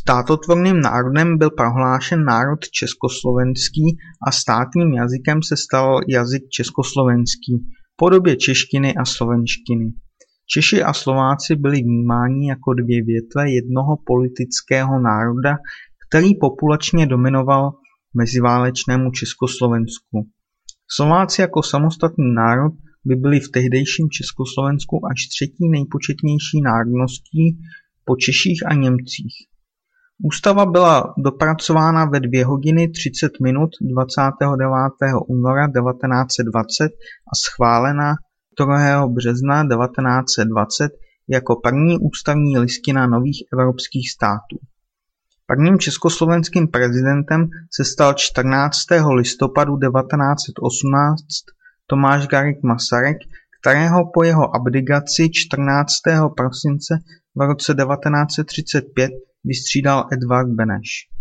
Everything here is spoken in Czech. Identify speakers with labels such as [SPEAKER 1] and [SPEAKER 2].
[SPEAKER 1] Státotvorným národem byl prohlášen národ československý a státním jazykem se stal jazyk československý v podobě češtiny a slovenštiny. Češi a Slováci byli vnímáni jako dvě větve jednoho politického národa, který populačně dominoval meziválečnému Československu. Slováci jako samostatný národ by byli v tehdejším Československu až třetí nejpočetnější národností po Češích a Němcích. Ústava byla dopracována ve dvě hodiny 30 minut 29. února 1920 a schválena 2. března 1920 jako první ústavní listina nových evropských států. Prvním československým prezidentem se stal 14. listopadu 1918 Tomáš Garrigue Masaryk, kterého po jeho abdikaci 14. prosince v roce 1935 vystřídal Edvard Beneš.